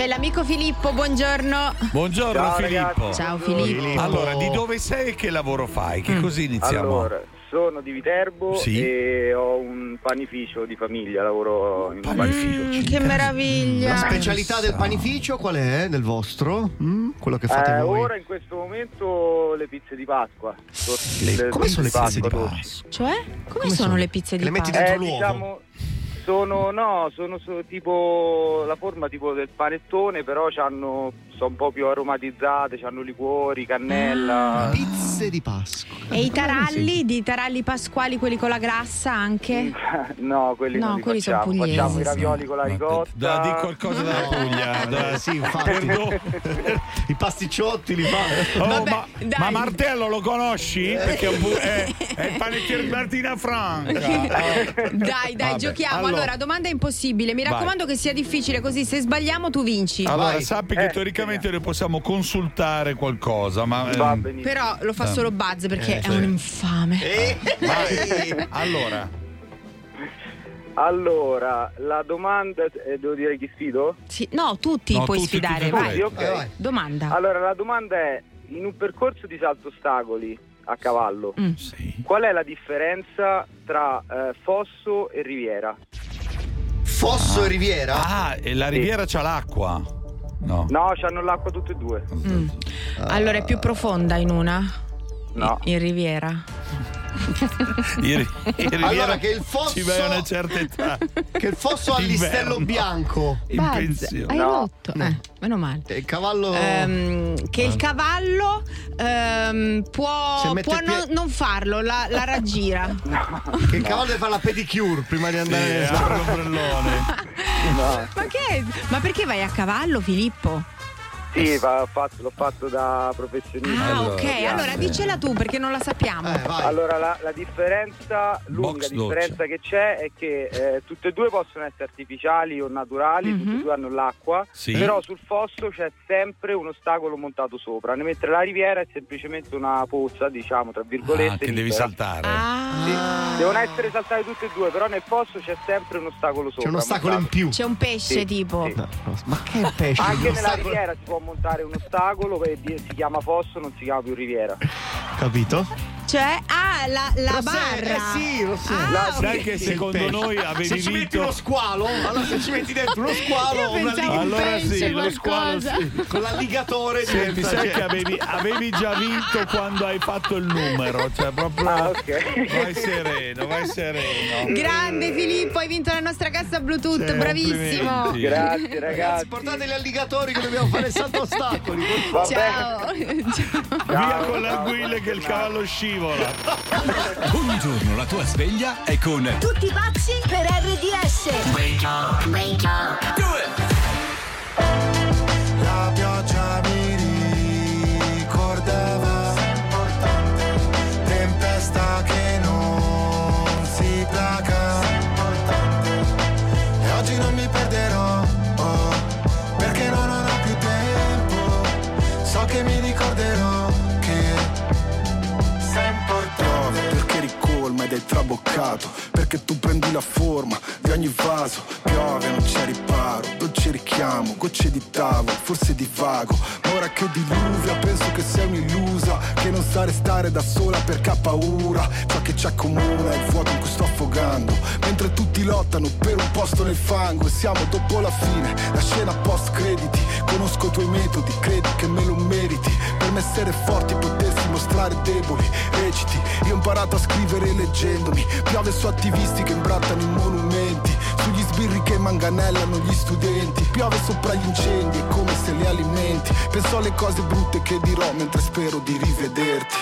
S5: C'è?
S6: L'amico Filippo, buongiorno.
S5: Buongiorno
S6: Ciao,
S5: Filippo.
S6: ragazzi. Ciao, Filippo.
S5: Allora, di dove sei e che lavoro fai? Che così iniziamo?
S48: Allora, sono di Viterbo
S5: Sì.
S48: e ho un panificio di famiglia, lavoro in un panificio.
S6: Mm, che meraviglia.
S4: La specialità del panificio qual è? Del vostro? Mm? Quello che fate
S48: Eh,
S4: voi?
S48: ora in questo momento le pizze di Pasqua.
S4: Le- come sono le pizze di
S48: dolci.
S6: Cioè? Come, sono, le pizze di
S4: Le metti
S6: Pasqua?
S4: dentro
S48: Eh,
S4: l'uovo?
S48: diciamo, sono no, sono, so- tipo la forma tipo del panettone, però hanno sono un po' più aromatizzate, hanno liquori, cannella.
S6: Ah.
S4: Pizze di Pasqua.
S6: E i taralli, di taralli pasquali, quelli con la grassa anche?
S48: No, quelli
S6: No,
S48: non li
S6: quelli sono
S48: facciamo.
S6: pugliesi,
S48: Facciamo i
S6: sì.
S48: ravioli con la ricotta.
S5: Da, di qualcosa dalla Puglia. da-
S4: sì, infatti. I pasticciotti li fa.
S5: Oh,
S6: Vabbè,
S5: ma,
S6: dai.
S5: ma Martello lo conosci? Perché è, pu- è, è il panettiere di Martina Franca.
S6: Dai, dai,
S5: Vabbè,
S6: giochiamo.
S5: allora-
S6: domanda impossibile. Mi
S5: Vai.
S6: raccomando che sia difficile, così se sbagliamo tu vinci.
S5: Allora,
S4: Vai.
S5: sappi che
S48: Eh,
S5: teoricamente noi possiamo consultare qualcosa, ma.
S48: Va
S5: ehm.
S6: Però lo fa
S5: Eh.
S6: solo Buzz perché
S5: Eh,
S6: è
S5: sì.
S6: un infame.
S5: vai. Allora,
S48: Allora, la domanda eh, devo dire chi sfido?
S6: Sì, no, tutti
S5: No,
S6: puoi
S5: tutti,
S6: sfidare,
S5: tutti,
S6: vai.
S48: Sì, ok.
S4: vai.
S6: Domanda.
S48: Allora, la domanda è: in un percorso di salto ostacoli a cavallo,
S6: Mm.
S5: sì.
S48: qual è la differenza tra eh, fosso e riviera?
S4: Fosso e Riviera?
S5: Ah, e la riviera c'ha l'acqua. No.
S48: No, c'hanno l'acqua tutte e due.
S6: Mm. Allora è più profonda in una?
S48: No.
S6: In Riviera.
S5: In, in riviera
S4: Allora, che il fosso-
S5: ci vai a una certa età.
S4: Che il fosso ha il
S5: Inverno.
S4: listello bianco.
S5: In
S6: Buzz,
S5: pensione.
S6: hai
S48: No.
S6: rotto? Eh, meno male.
S4: E il cavallo.
S6: Ehm, che il cavallo ehm,
S4: Se
S6: può, può
S4: pie-
S6: non, non farlo, la, la raggira.
S4: Che il cavallo deve fare la pedicure prima di
S5: Sì,
S4: andare.
S5: apre l'ombrellone.
S6: Ma che? Ma perché vai a cavallo, Filippo?
S48: Sì, va- fatto- l'ho fatto da professionista.
S6: Ah,
S5: Allora,
S6: ok. Allora
S5: sì.
S6: dicela tu perché non la sappiamo.
S4: Eh.
S48: Allora, la, la differenza, l'unica
S5: Box
S48: differenza che c'è è che eh, tutte e due possono essere artificiali o naturali, tutte
S6: Mhm.
S48: e due hanno l'acqua,
S5: Sì.
S48: però sul fosso c'è sempre un ostacolo montato sopra, mentre la riviera è semplicemente una pozza, diciamo, tra virgolette.
S5: Ah, che devi saltare.
S6: Ah.
S48: Sì. Devono essere saltate tutte e due, però nel fosso c'è sempre un ostacolo sopra.
S4: C'è un ostacolo in
S48: montato.
S4: più.
S6: C'è un pesce
S48: Sì,
S6: tipo.
S48: sì.
S4: No, no, ma che pesce?
S48: Anche nella
S4: ostacolo-
S48: riviera si può montare un ostacolo e si chiama fosso, non si chiama più riviera.
S4: Capito?
S6: Cioè, ah, la, la
S4: Lo
S6: barra.
S4: eh sì, lo so.
S6: Ah,
S48: La-.
S5: Sai che secondo noi avevi
S4: Se ci metti
S5: vinto.
S4: uno squalo, allora se ci metti dentro uno squalo, una lig-
S5: Allora sì, lo squalo sì.
S4: con l'alligatore
S5: Senti,
S4: diventa-
S5: sai che avevi, avevi già vinto quando hai fatto il numero, cioè proprio
S48: Ah, ok.
S5: vai sereno, vai sereno.
S6: Grande Filippo, hai vinto la nostra cassa Bluetooth,
S5: Sì,
S6: bravissimo.
S48: Grazie
S4: Ragazzi, portate gli alligatori che dobbiamo fare il salto ostacoli. favore.
S6: Ciao.
S5: Via con l'anguille che il cavallo scivola.
S49: Ogni giorno la tua sveglia è con
S12: Tutti pazzi per RDS.
S50: La
S51: ricolma ed è traboccato perché tu prendi la forma di ogni vaso. Piove non c'è riparo dolce richiamo gocce di tavolo forse di vago. Ma ora che diluvia penso che sei un'illusa che non sa restare da sola perché ha paura. Ciò che ci accomuna è il vuoto in cui sto affogando. Mentre tutti lottano per un posto nel fango e siamo dopo la fine la scena post crediti. Conosco i tuoi metodi credi che me lo meriti. Per me essere forti potersi mostrare deboli reciti. Io ho imparato a scrivere leggendomi piove su attivisti che imbrattano i monumenti sugli sbirri che manganellano gli studenti. Piove sopra gli incendi è come se li alimenti. Penso alle cose brutte che dirò mentre spero di rivederti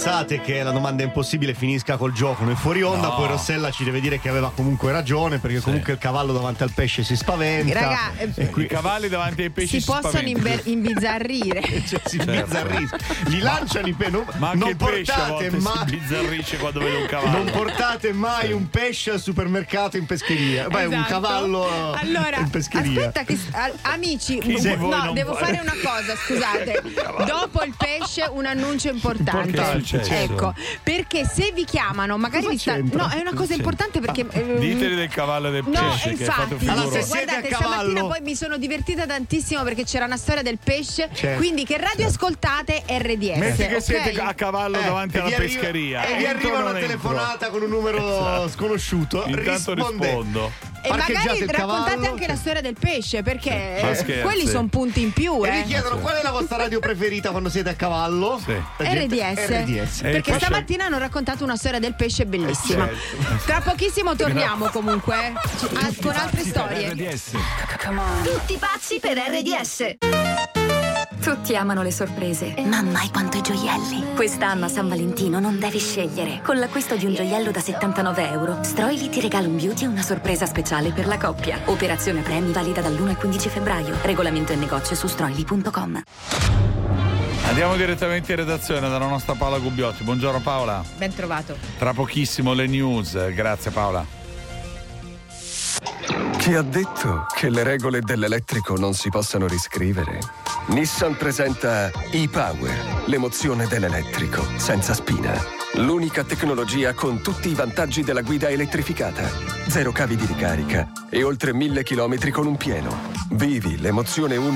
S4: pensate che la domanda impossibile finisca col gioco nel fuori onda,
S5: No.
S4: poi Rossella ci deve dire che aveva comunque ragione, perché comunque il cavallo davanti al pesce si spaventa.
S6: Raga, eh,
S4: e qui
S5: I cavalli davanti ai pesci
S6: si possono
S5: spaventano.
S6: imber- imbizzarrire.
S4: Cioè, si
S5: Certo.
S4: bizzarrisce. Li lanciano i pesci. Non,
S5: Ma anche
S4: non
S5: il pesce a
S4: portate
S5: volte
S4: mai.
S5: si bizzarrisce quando vede un cavallo.
S4: Non portate mai un pesce al supermercato in pescheria. Beh, un
S6: Esatto.
S4: cavallo
S6: Allora,
S4: in pescheria.
S6: aspetta che a- amici,
S4: voi
S6: no, devo
S4: vuole?
S6: fare una cosa, scusate. Dopo il pesce un annuncio importante.
S5: Importante, certo.
S6: Ecco, perché se vi chiamano, magari vi sta-? No, è una cosa importante perché ehm,
S5: Diteli del cavallo del
S6: No,
S5: pesce che
S6: infatti,
S5: figura.
S4: Allora, se siete
S6: guardate,
S4: a
S6: stamattina
S4: cavallo-
S6: poi mi sono divertita tantissimo perché c'era una storia del pesce.
S4: Certo.
S6: Quindi che radio ascoltate RDS.
S5: Metti che siete a cavallo
S4: Eh,
S5: davanti alla pescheria.
S4: E vi arriva una telefonata con un numero
S5: Esatto.
S4: sconosciuto.
S5: Intanto
S4: risponde.
S5: rispondo.
S6: E magari raccontate
S4: cavallo,
S6: anche la storia del pesce perché eh, quelli sono punti in più.
S4: E
S6: Eh.
S4: vi chiedono qual è la vostra radio preferita quando siete a cavallo?
S5: Sì.
S6: RDS,
S4: RDS.
S5: E
S6: perché
S5: pesce-
S6: stamattina hanno raccontato una storia del pesce bellissima.
S4: certo.
S6: Tra pochissimo torniamo comunque eh, con altre storie.
S49: RDS.
S12: Tutti pazzi per RDS.
S39: Tutti amano le sorprese.
S44: Ma mai quanto i gioielli.
S39: Quest'anno a San Valentino non devi scegliere. Con l'acquisto di un gioiello da 79 euro, Stroili ti regala un beauty e una sorpresa speciale per la coppia. Operazione premi valida dall'1 al 15 febbraio. Regolamento e negozio su stroili.com.
S5: Andiamo direttamente in redazione dalla nostra Paola Gubbiotti. Buongiorno Paola.
S6: Ben trovato.
S5: Tra pochissimo le news. Grazie Paola.
S52: Chi ha detto che le regole dell'elettrico non si possano riscrivere? Nissan presenta e-Power, l'emozione dell'elettrico, senza spina. L'unica tecnologia con tutti i vantaggi della guida elettrificata. Zero cavi di ricarica e oltre mille chilometri con un pieno. Vivi l'emozione unica